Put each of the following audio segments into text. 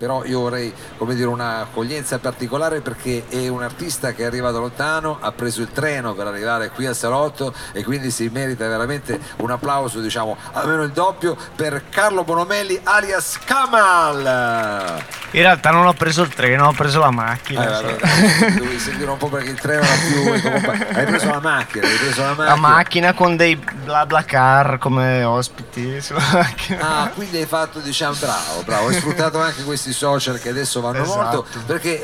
però io vorrei come dire un'accoglienza particolare perché è un artista che arriva da lontano, ha preso il treno per arrivare qui a Salotto e quindi si merita veramente un applauso, diciamo almeno il doppio per Carlo Bonomelli alias Kamal. In realtà non ho preso il treno, ho preso la macchina. Eh, vabbè, dai, dovevi sentire un po' perché il treno era più. comunque, hai preso la macchina, hai preso la macchina. La macchina con dei bla bla car come ospiti sulla macchina. Ah, quindi hai fatto, diciamo, bravo, bravo, hai sfruttato anche questi social che adesso vanno Esatto. molto, perché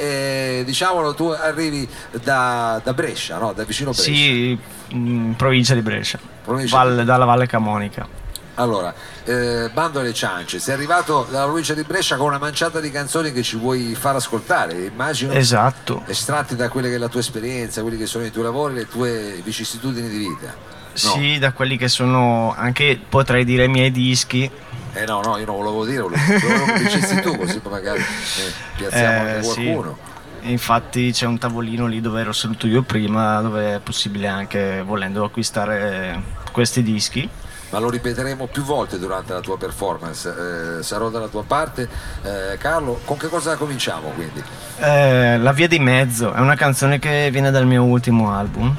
eh, diciamolo, tu arrivi da, da Brescia, no? Da vicino Brescia. Sì, in provincia di Brescia, Provincia Valle- dalla Valle Camonica. Allora, eh, bando alle ciance, sei arrivato dalla provincia di Brescia con una manciata di canzoni che ci vuoi far ascoltare, immagino. Esatto. Estratti da quelle che è la tua esperienza, quelli che sono i tuoi lavori, le tue vicissitudini di vita. Sì, da quelli che sono anche potrei dire i miei dischi. Eh no, no, io non volevo dire, volevo, volevo che dicessi tu, così poi magari eh, piazziamo Eh, anche sì. qualcuno. E Infatti c'è un tavolino lì dove ero seduto io prima, dove è possibile anche volendo acquistare questi dischi. Ma lo ripeteremo più volte durante la tua performance. Eh, sarò dalla tua parte. Eh, Carlo, con che cosa cominciamo quindi? Eh, La via di mezzo è una canzone che viene dal mio ultimo album,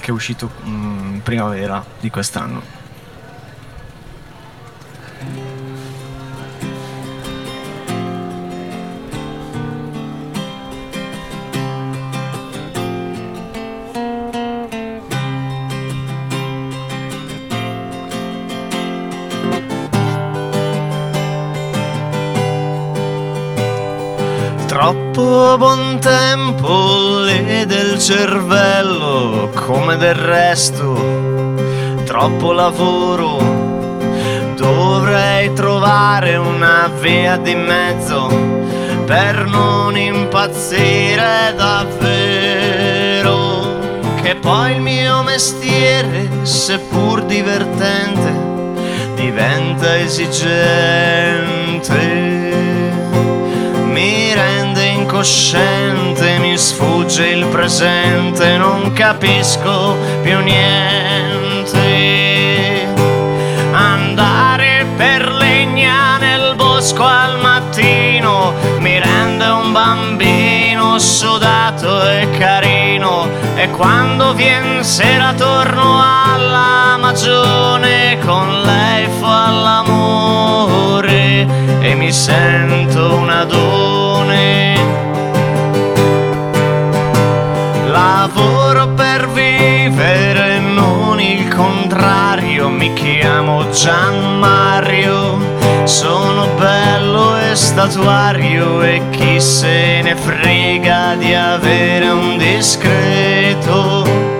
che è uscito mm, in primavera di quest'anno. Troppo buon tempo lì del cervello, come del resto, troppo lavoro. Dovrei trovare una via di mezzo per non impazzire davvero. Che poi il mio mestiere, seppur divertente, diventa esigente incosciente, mi sfugge il presente, non capisco più niente. Andare per legna nel bosco al mattino mi rende un bambino sudato e carino e quando vien sera torno alla magione con lei fa l'amore e mi sento Gian Mario, sono bello e statuario. E chi se ne frega di avere un discreto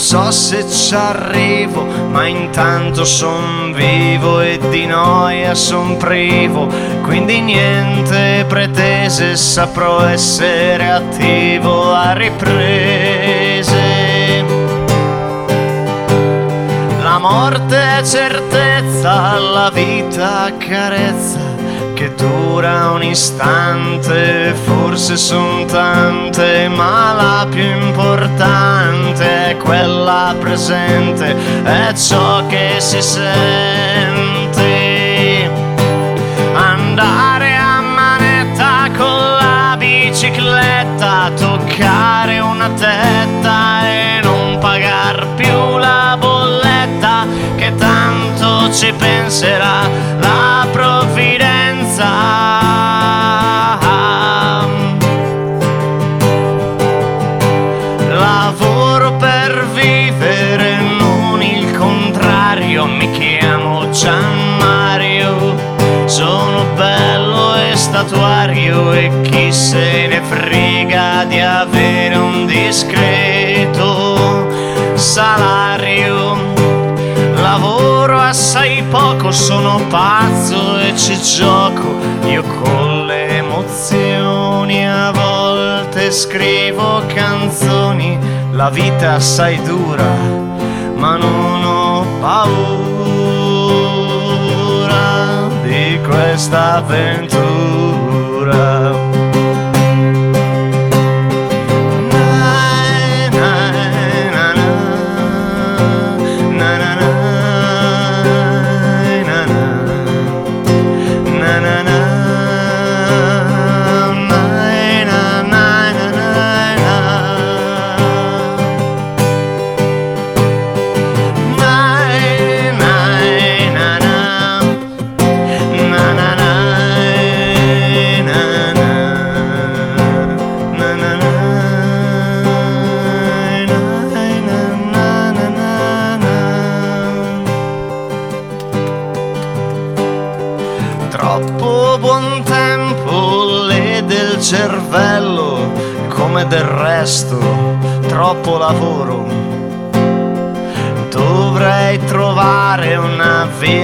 so se ci arrivo, ma intanto son vivo e di noia son privo. Quindi niente pretese, saprò essere attivo a riprese. La morte è certezza, la vita carezza che dura un istante, forse son tante, ma la più importante è quella presente, è ciò che si sente. Andare a manetta con la bicicletta, toccare una tetta e non pagar più la bolletta, che tanto ci penserà la statuario. E chi se ne frega di avere un discreto salario. Lavoro assai poco, sono pazzo e ci gioco. Io con le emozioni a volte scrivo canzoni. La vita assai dura, ma non ho paura di questa avventura.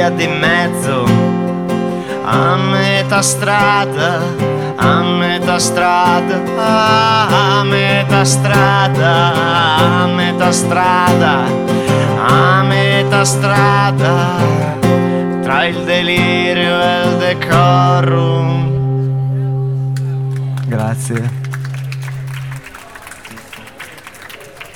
Via di mezzo a metà strada, a metà strada, a metà strada, a metà strada, a metà strada, tra il delirio e il decorum. Grazie.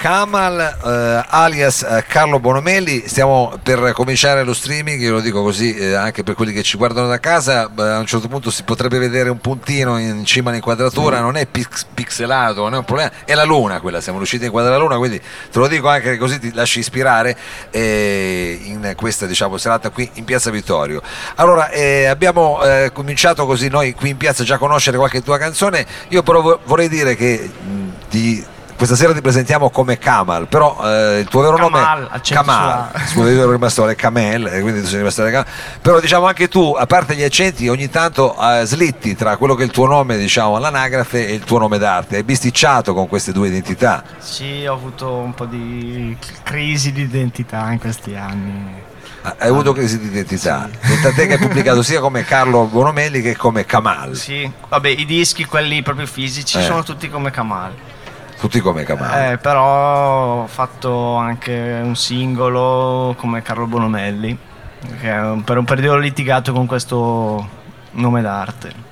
Kamal eh, alias eh, Carlo Bonomelli, stiamo per cominciare lo streaming, io lo dico così eh, anche per quelli che ci guardano da casa, a un certo punto si potrebbe vedere un puntino in cima all'inquadratura, sì. non è pix- pixelato, non è un problema, è la luna quella, siamo riusciti a inquadrare la luna, quindi te lo dico anche così ti lasci ispirare eh, in questa diciamo, serata qui in Piazza Vittorio. Allora eh, abbiamo eh, cominciato così noi qui in piazza già a conoscere qualche tua canzone, io però vorrei dire che mh, di questa sera ti presentiamo come Kamal, però eh, il tuo vero Kamal, nome è Kamal, scusa io ero rimasto alle Kamel, e quindi tu sei rimasto alle Kamel, però diciamo anche tu, a parte gli accenti, ogni tanto eh, slitti tra quello che è il tuo nome diciamo all'anagrafe e il tuo nome d'arte, hai bisticciato con queste due identità? Sì, ho avuto un po' di crisi di identità in questi anni. Ah, hai avuto crisi di identità, sì. te che hai pubblicato sia come Carlo Bonomelli che come Kamal. Sì, vabbè, i dischi, quelli proprio fisici, eh. sono tutti come Kamal tutti come Camaro. Eh, però ho fatto anche un singolo come Carlo Bonomelli, che per un periodo ho litigato con questo nome d'arte.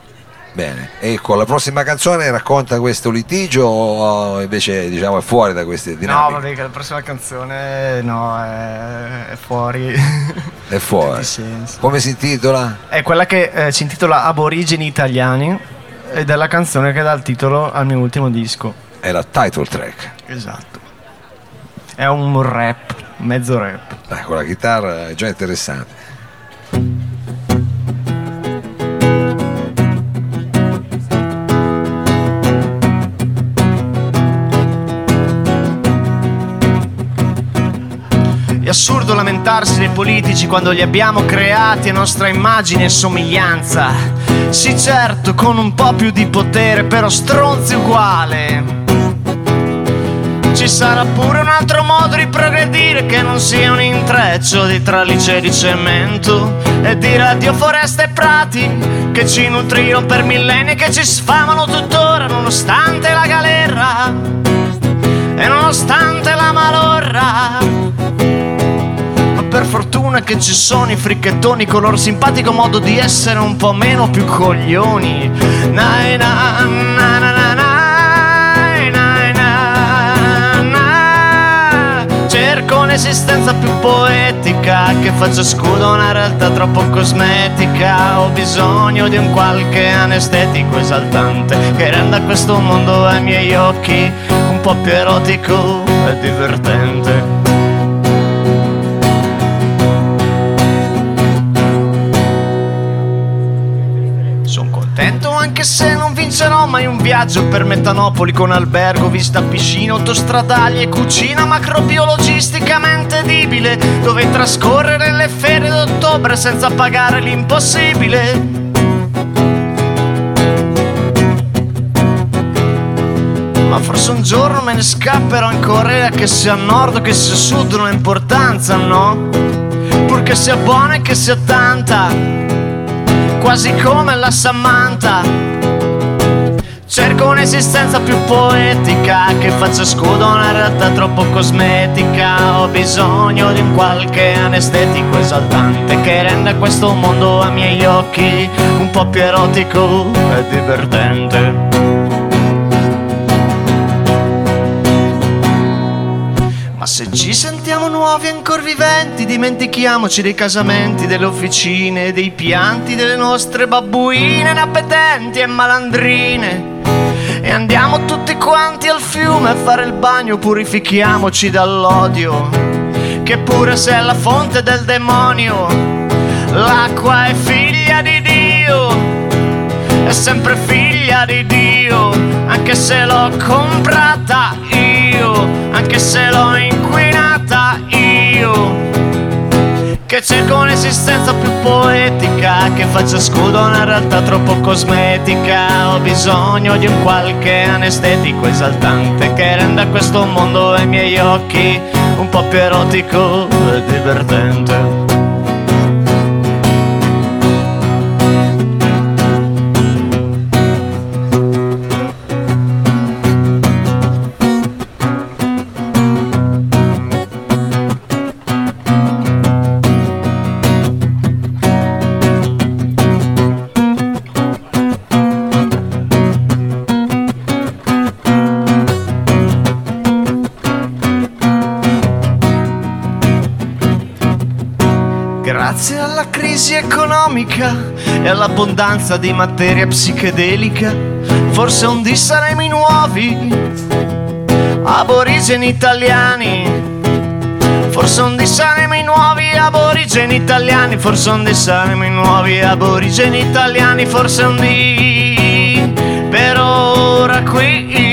Bene, ecco, la prossima canzone racconta questo litigio o invece diciamo è fuori da queste dinamiche? No, vabbè, la prossima canzone no, è, è fuori. È fuori. Come si intitola? È quella che eh, si intitola Aborigeni Italiani ed è la canzone che dà il titolo al mio ultimo disco è la title track. Esatto. È un rap, mezzo rap. Dai, con la chitarra è già interessante. È assurdo lamentarsi dei politici quando li abbiamo creati a nostra immagine e somiglianza. Sì certo, con un po' più di potere, però stronzi uguale. Sarà pure un altro modo di progredire che non sia un intreccio di tralicce di cemento e di radioforeste e prati che ci nutrirono per millenni e che ci sfamano tuttora nonostante la galera e nonostante la malorra. Ma per fortuna che ci sono i fricchettoni con loro simpatico modo di essere un po' meno più coglioni. Na, na, na, un'esistenza più poetica che faccia scudo a una realtà troppo cosmetica. Ho bisogno di un qualche anestetico esaltante che renda questo mondo ai miei occhi un po' più erotico e divertente. anche se non vincerò mai un viaggio per Metanopoli con albergo, vista piscina, autostradali e cucina macrobiologisticamente edibile, dove trascorrere le ferie d'ottobre senza pagare l'impossibile. Ma forse un giorno me ne scapperò in Corea che sia nord o che sia sud non ha importanza, no? Purché sia buona e che sia tanta quasi come la Samantha. Cerco un'esistenza più poetica che faccia scudo a una realtà troppo cosmetica. Ho bisogno di un qualche anestetico esaltante che renda questo mondo ai miei occhi un po' più erotico e divertente. se ci sentiamo nuovi e ancora viventi, dimentichiamoci dei casamenti, delle officine, dei pianti delle nostre babbuine inappetenti e malandrine. E andiamo tutti quanti al fiume a fare il bagno, purifichiamoci dall'odio, che pure se è la fonte del demonio, l'acqua è figlia di Dio, è sempre figlia di Dio, anche se l'ho comprata io, anche se l'ho inquinata io, che cerco un'esistenza più poetica che faccia scudo a una realtà troppo cosmetica. Ho bisogno di un qualche anestetico esaltante che renda questo mondo ai miei occhi un po' più erotico e divertente. E all'abbondanza di materia psichedelica, forse un dì saremo nuovi aborigeni italiani. Forse un dì saremo nuovi aborigeni italiani, forse un dì saremo nuovi aborigeni italiani, forse un dì per ora qui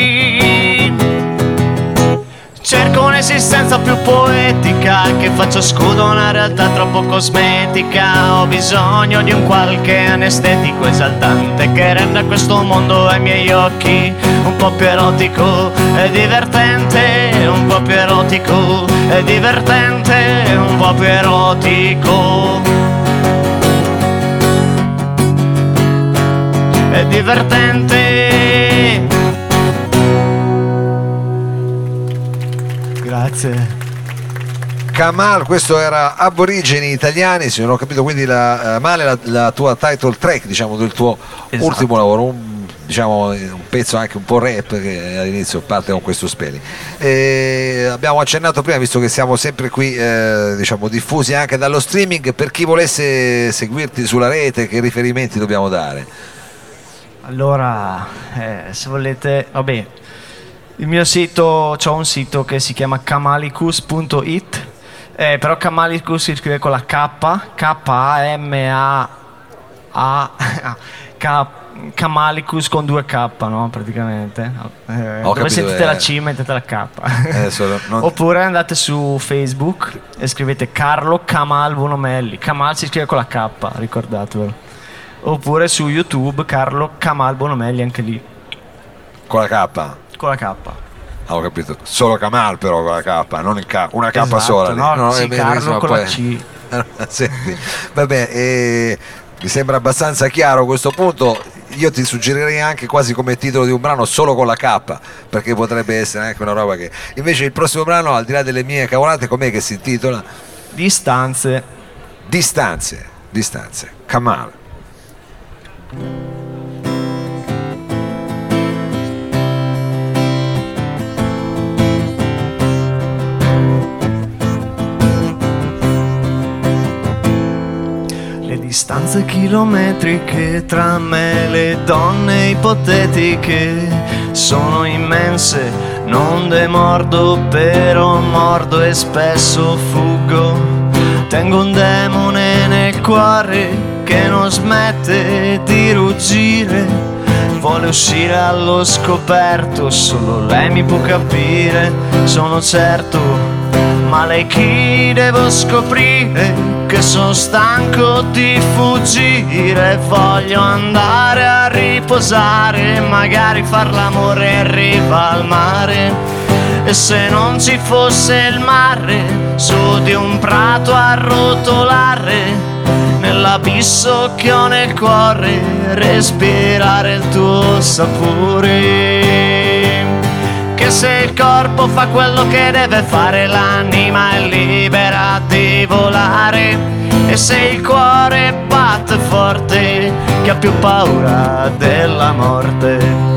un'esistenza più poetica che faccia scudo a una realtà troppo cosmetica. Ho bisogno di un qualche anestetico esaltante che renda questo mondo ai miei occhi un po' più erotico e divertente, un po' più erotico e divertente, un po' più erotico. E divertente Grazie. Kamal, questo era Aborigeni Italiani, se non ho capito quindi la, uh, male la, la, tua title track, diciamo, del tuo esatto. ultimo lavoro, un, diciamo, un pezzo anche un po' rap che all'inizio parte con questo spelling. E abbiamo accennato prima, visto che siamo sempre qui eh, diciamo, diffusi anche dallo streaming, per chi volesse seguirti sulla rete, che riferimenti dobbiamo dare? Allora, eh, se volete, vabbè, il mio sito, ho un sito che si chiama kamalicus.it, eh, però Kamalicus si scrive con la K, K-A-M-A-A, Kamalicus con due K, no? Praticamente. Eh, dove capito, sentite eh. la C mettete la K. Eh, non... Oppure andate su Facebook e scrivete Carlo Kamal Bonomelli. Kamal si scrive con la K, ricordatevelo. Oppure su YouTube Carlo Kamal Bonomelli, anche lì. Con la K? Con la K. Ah, ho capito. Solo Kamal però con la K, non il K, una K esatto, sola. No, no, sì, Carlo con poi... la C. Senti, vabbè, eh, mi sembra abbastanza chiaro a questo punto. Io ti suggerirei anche quasi come titolo di un brano solo con la K, perché potrebbe essere anche una roba che. Invece il prossimo brano, al di là delle mie cavolate, com'è che si intitola? Distanze. Distanze, distanze. Kamal. Distanze chilometriche tra me e le donne ipotetiche sono immense, non demordo però mordo e spesso fuggo. Tengo un demone nel cuore che non smette di ruggire, vuole uscire allo scoperto, solo lei mi può capire, sono certo, ma lei chi devo scoprire? Che sono stanco di fuggire, voglio andare a riposare, magari far l'amore in riva al mare. E se non ci fosse il mare, su di un prato a rotolare, nell'abisso che ho nel cuore, respirare il tuo sapore che se il corpo fa quello che deve fare, l'anima è libera di volare. E se il cuore batte forte, che ha più paura della morte.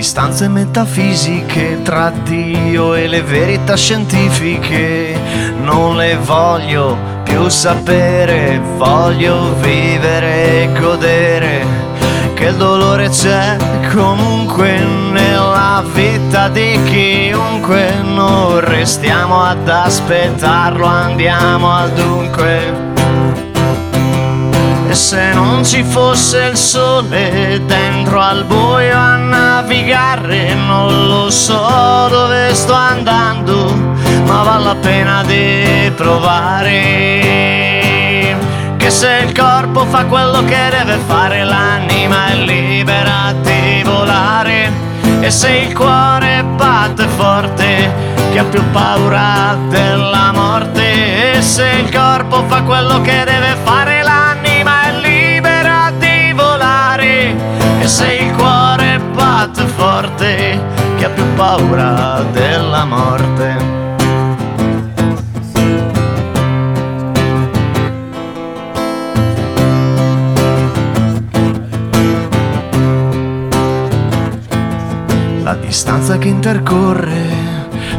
distanze metafisiche tra Dio e le verità scientifiche. Non le voglio più sapere, voglio vivere e godere. Che il dolore c'è comunque nella vita di chiunque. Non restiamo ad aspettarlo, andiamo al dunque. E se non ci fosse il sole dentro al buio a navigare, non lo so dove sto andando, ma vale la pena di provare. Che se il corpo fa quello che deve fare, l'anima è libera di volare. E se il cuore batte forte, chi ha più paura della morte? E se il corpo fa quello che deve fare, paura della morte? La distanza che intercorre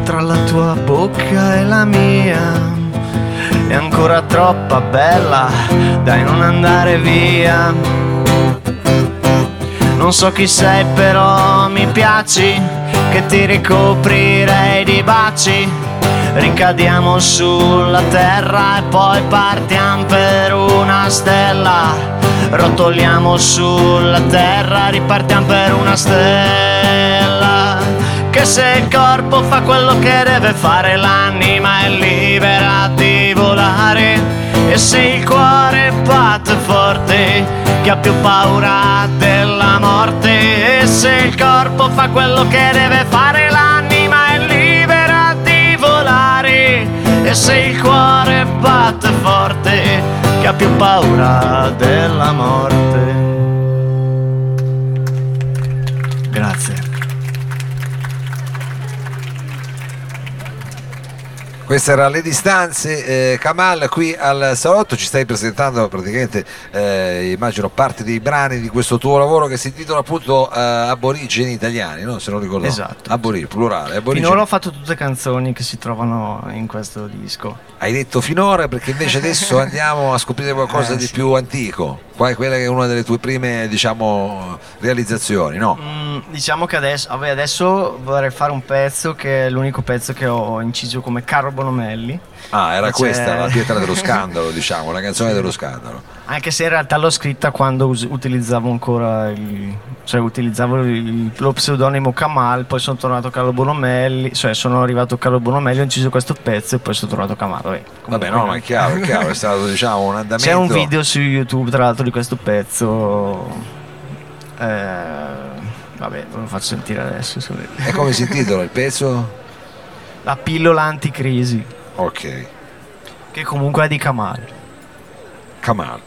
tra la tua bocca e la mia è ancora troppa bella, dai non andare via. Non so chi sei però mi piaci, che ti ricoprirei di baci. Ricadiamo sulla terra e poi partiamo per una stella. Rotoliamo sulla terra, ripartiamo per una stella. Che se il corpo fa quello che deve fare, l'anima è libera di volare. E se il cuore batte forte, chi ha più paura della morte? E se il corpo fa quello che deve fare, l'anima è libera di volare. E se il cuore batte forte, chi ha più paura della morte? Queste erano le distanze, eh, Kamal qui al salotto ci stai presentando praticamente eh, immagino parte dei brani di questo tuo lavoro che si intitola appunto eh, Aborigeni Italiani, no? se non ricordo. Esatto. Aborigeni, plurale. Aborigeni. Finora ho fatto tutte canzoni che si trovano in questo disco. Hai detto finora perché invece adesso andiamo a scoprire qualcosa Eh, di sì. più antico, qua è quella che è una delle tue prime diciamo realizzazioni, no? Mm, diciamo che adesso, vabbè, adesso vorrei fare un pezzo che è l'unico pezzo che ho inciso come Carlo Bonomelli, Ah, era questa la pietra dello scandalo, diciamo, la canzone dello scandalo. anche se in realtà l'ho scritta quando us- utilizzavo ancora il, cioè utilizzavo il- lo pseudonimo Kamal, poi sono tornato Carlo Bonomelli, cioè sono arrivato Carlo Bonomelli, ho inciso questo pezzo e poi sono tornato Kamal. Vabbè, Vabbè, no, ma è chiaro, è chiaro, è stato diciamo un andamento. C'è un video su YouTube tra l'altro di questo pezzo. Eh, vabbè, ve lo faccio sentire adesso. E come si intitola il pezzo? La pillola anticrisi, Ok, che comunque è di Kamal. Kamal.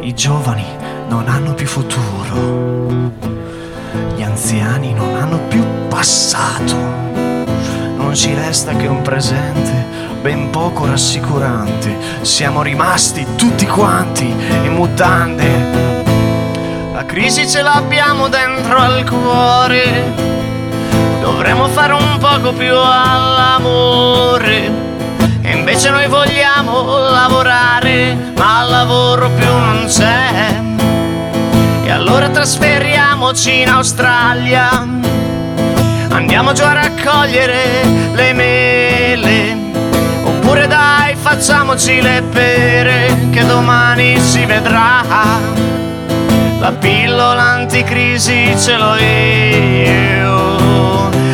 I giovani non hanno più futuro, gli anziani non hanno più passato, non ci resta che un presente ben poco rassicurante, siamo rimasti tutti quanti in mutande. La crisi ce l'abbiamo dentro al cuore, dovremmo fare un poco più all'amore. E invece noi vogliamo lavorare, ma lavoro più non c'è. E allora trasferiamoci in Australia, andiamo giù a raccogliere le mele. Oppure dai, facciamoci le pere, che domani si vedrà. La pillola anticrisi ce l'ho io,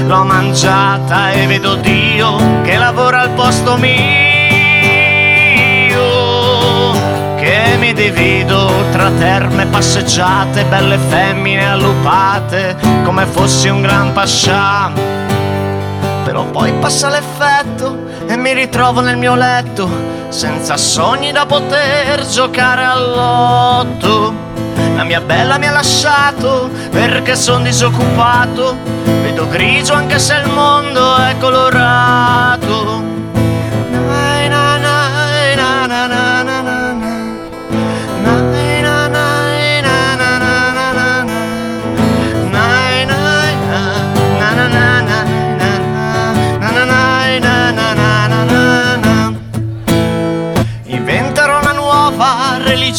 l'ho mangiata e vedo Dio che lavora al posto mio, che mi divido tra terme passeggiate, belle femmine allupate, come fossi un gran pascià. Però poi passa l'effetto e mi ritrovo nel mio letto, senza sogni da poter giocare all'otto. La mia bella mi ha lasciato perché sono disoccupato. Vedo grigio anche se il mondo è colorato.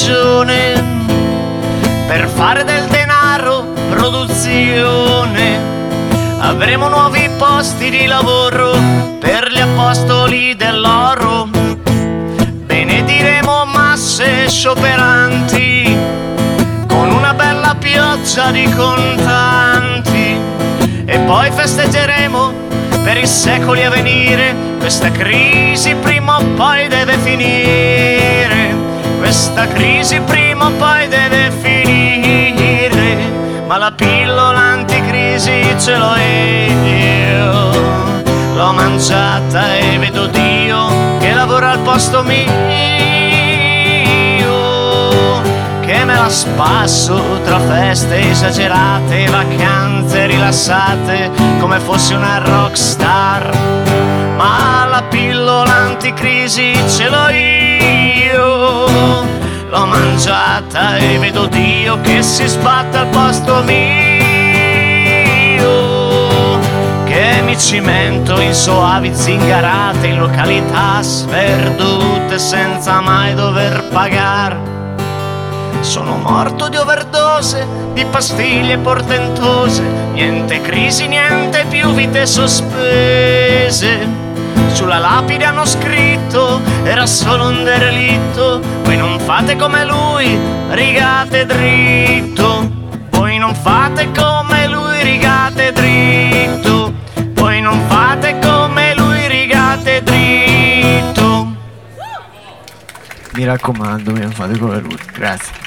Religione per fare del denaro produzione. avremo nuovi posti di lavoro per gli apostoli dell'oro. Benediremo masse scioperanti con una bella pioggia di contanti e poi festeggeremo per i secoli a venire. Questa crisi prima o poi deve finire. Questa crisi prima o poi deve finire. Ma la pillola anticrisi ce l'ho io. L'ho mangiata e vedo Dio che lavora al posto mio che me la spasso tra feste esagerate vacanze rilassate come fossi una rockstar. Ma la pillola anticrisi ce l'ho io. L'ho mangiata e vedo Dio che si sbatte al posto mio. Che mi cimento in soavi zingarate, in località sverdute senza mai dover pagare sono morto di overdose, di pastiglie portentose, niente crisi, niente più vite sospese. Sulla lapide hanno scritto, era solo un derelitto, voi non fate come lui, rigate dritto. Voi non fate come lui, rigate dritto. Voi non fate come lui, rigate dritto. Mi raccomando, mi fate come lui. Grazie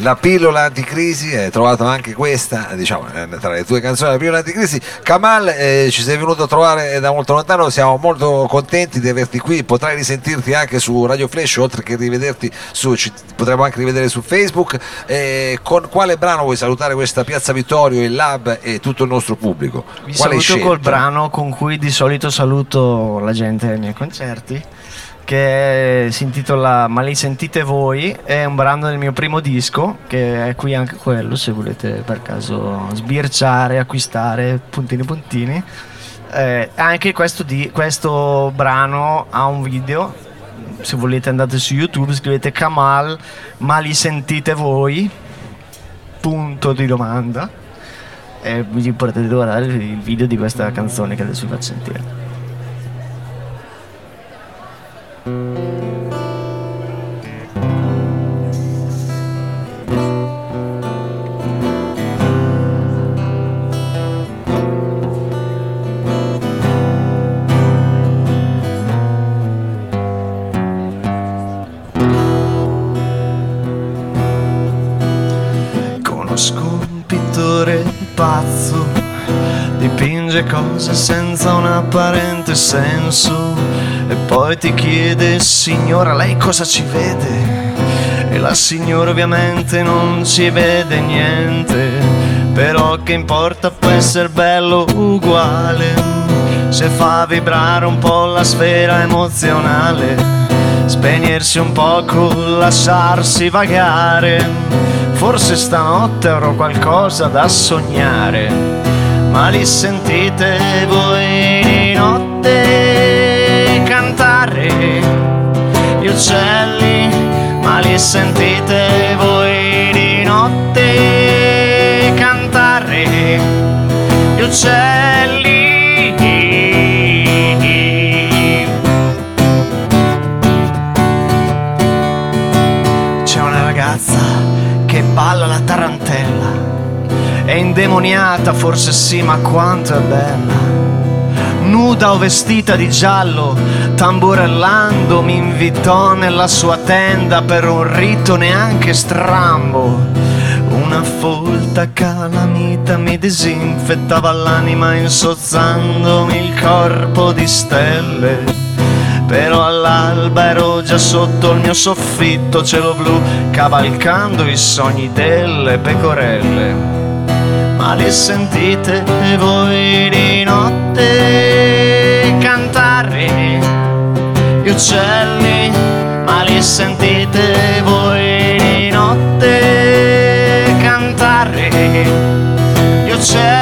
la pillola anticrisi, hai trovato anche questa, diciamo, eh, tra le tue canzoni, la pillola anticrisi. Kamal, eh, ci sei venuto a trovare da molto lontano, siamo molto contenti di averti qui, potrai risentirti anche su Radio Flash, oltre che rivederti su, ci, potremo anche rivedere su Facebook. Eh, con quale brano vuoi salutare questa Piazza Vittorio, il Lab e tutto il nostro pubblico? Vi quale saluto col brano con cui di solito saluto la gente ai miei concerti che si intitola Ma li sentite voi, è un brano del mio primo disco, che è qui anche quello, se volete per caso sbirciare, acquistare, puntini puntini. Eh, anche questo, di, questo brano ha un video, se volete andate su YouTube, scrivete Kamal, ma li sentite voi, punto di domanda, e vi potete guardare il video di questa canzone che adesso vi faccio sentire. Pazzo, dipinge cose senza un apparente senso e poi ti chiede, signora, lei cosa ci vede? E la signora ovviamente non ci vede niente, però che importa può essere bello uguale, se fa vibrare un po' la sfera emozionale, spegnersi un poco, lasciarsi vagare, forse stanotte avrò qualcosa da sognare, ma li sentite voi sentite voi di notte cantare? Gli uccelli. C'è una ragazza che balla la tarantella, è indemoniata forse sì, ma quanto è bella nuda o vestita di giallo, tamburellando mi invitò nella sua tenda per un rito neanche strambo. Una folta calamita mi disinfettava l'anima insozzandomi il corpo di stelle. Però all'alba ero già sotto il mio soffitto cielo blu, cavalcando i sogni delle pecorelle ma li sentite voi di notte cantare gli uccelli, ma li sentite voi di notte cantare gli uccelli.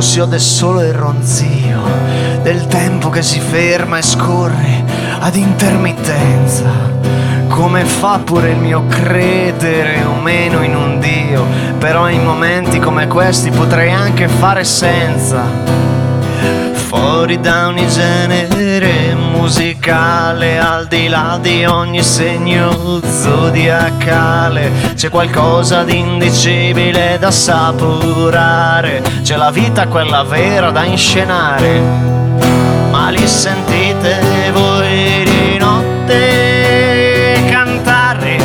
Si ode solo il ronzio del tempo che si ferma e scorre ad intermittenza. Come fa pure il mio credere o meno in un Dio, però in momenti come questi potrei anche fare senza fuori da ogni genere musicale, al di là di ogni segno zodiacale, c'è qualcosa di indicibile da assaporare, c'è la vita quella vera da inscenare, ma li sentite voi di notte cantare,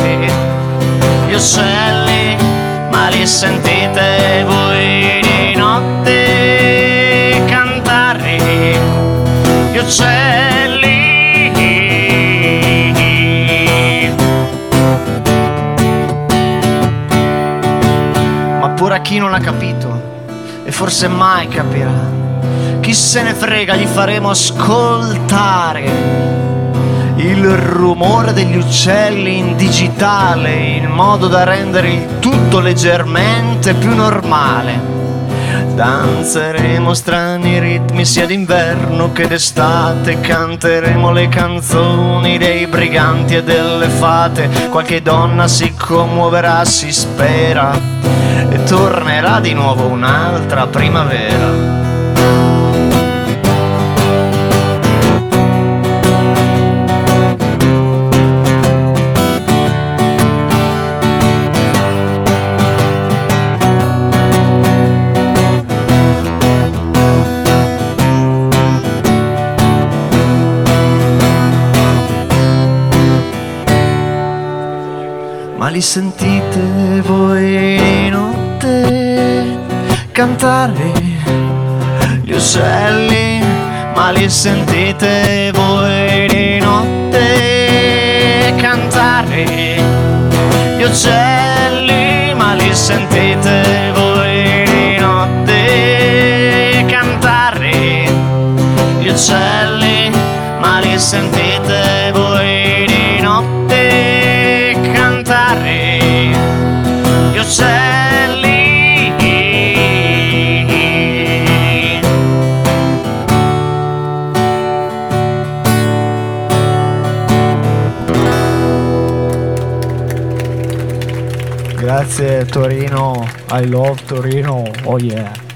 gli uccelli, ma li sentite voi di notte uccelli. Ma pure a chi non ha capito, e forse mai capirà, chi se ne frega, gli faremo ascoltare il rumore degli uccelli in digitale in modo da rendere il tutto leggermente più normale. Danzeremo strani ritmi sia d'inverno che d'estate, canteremo le canzoni dei briganti e delle fate, qualche donna si commuoverà, si spera, e tornerà di nuovo un'altra primavera. Li sentite voi notte cantare? Gli uccelli, ma li sentite voi di notte cantare? Gli uccelli, ma li sentite voi di notte cantare? Gli uccelli, ma li sentite Torino, I love Torino, oh yeah.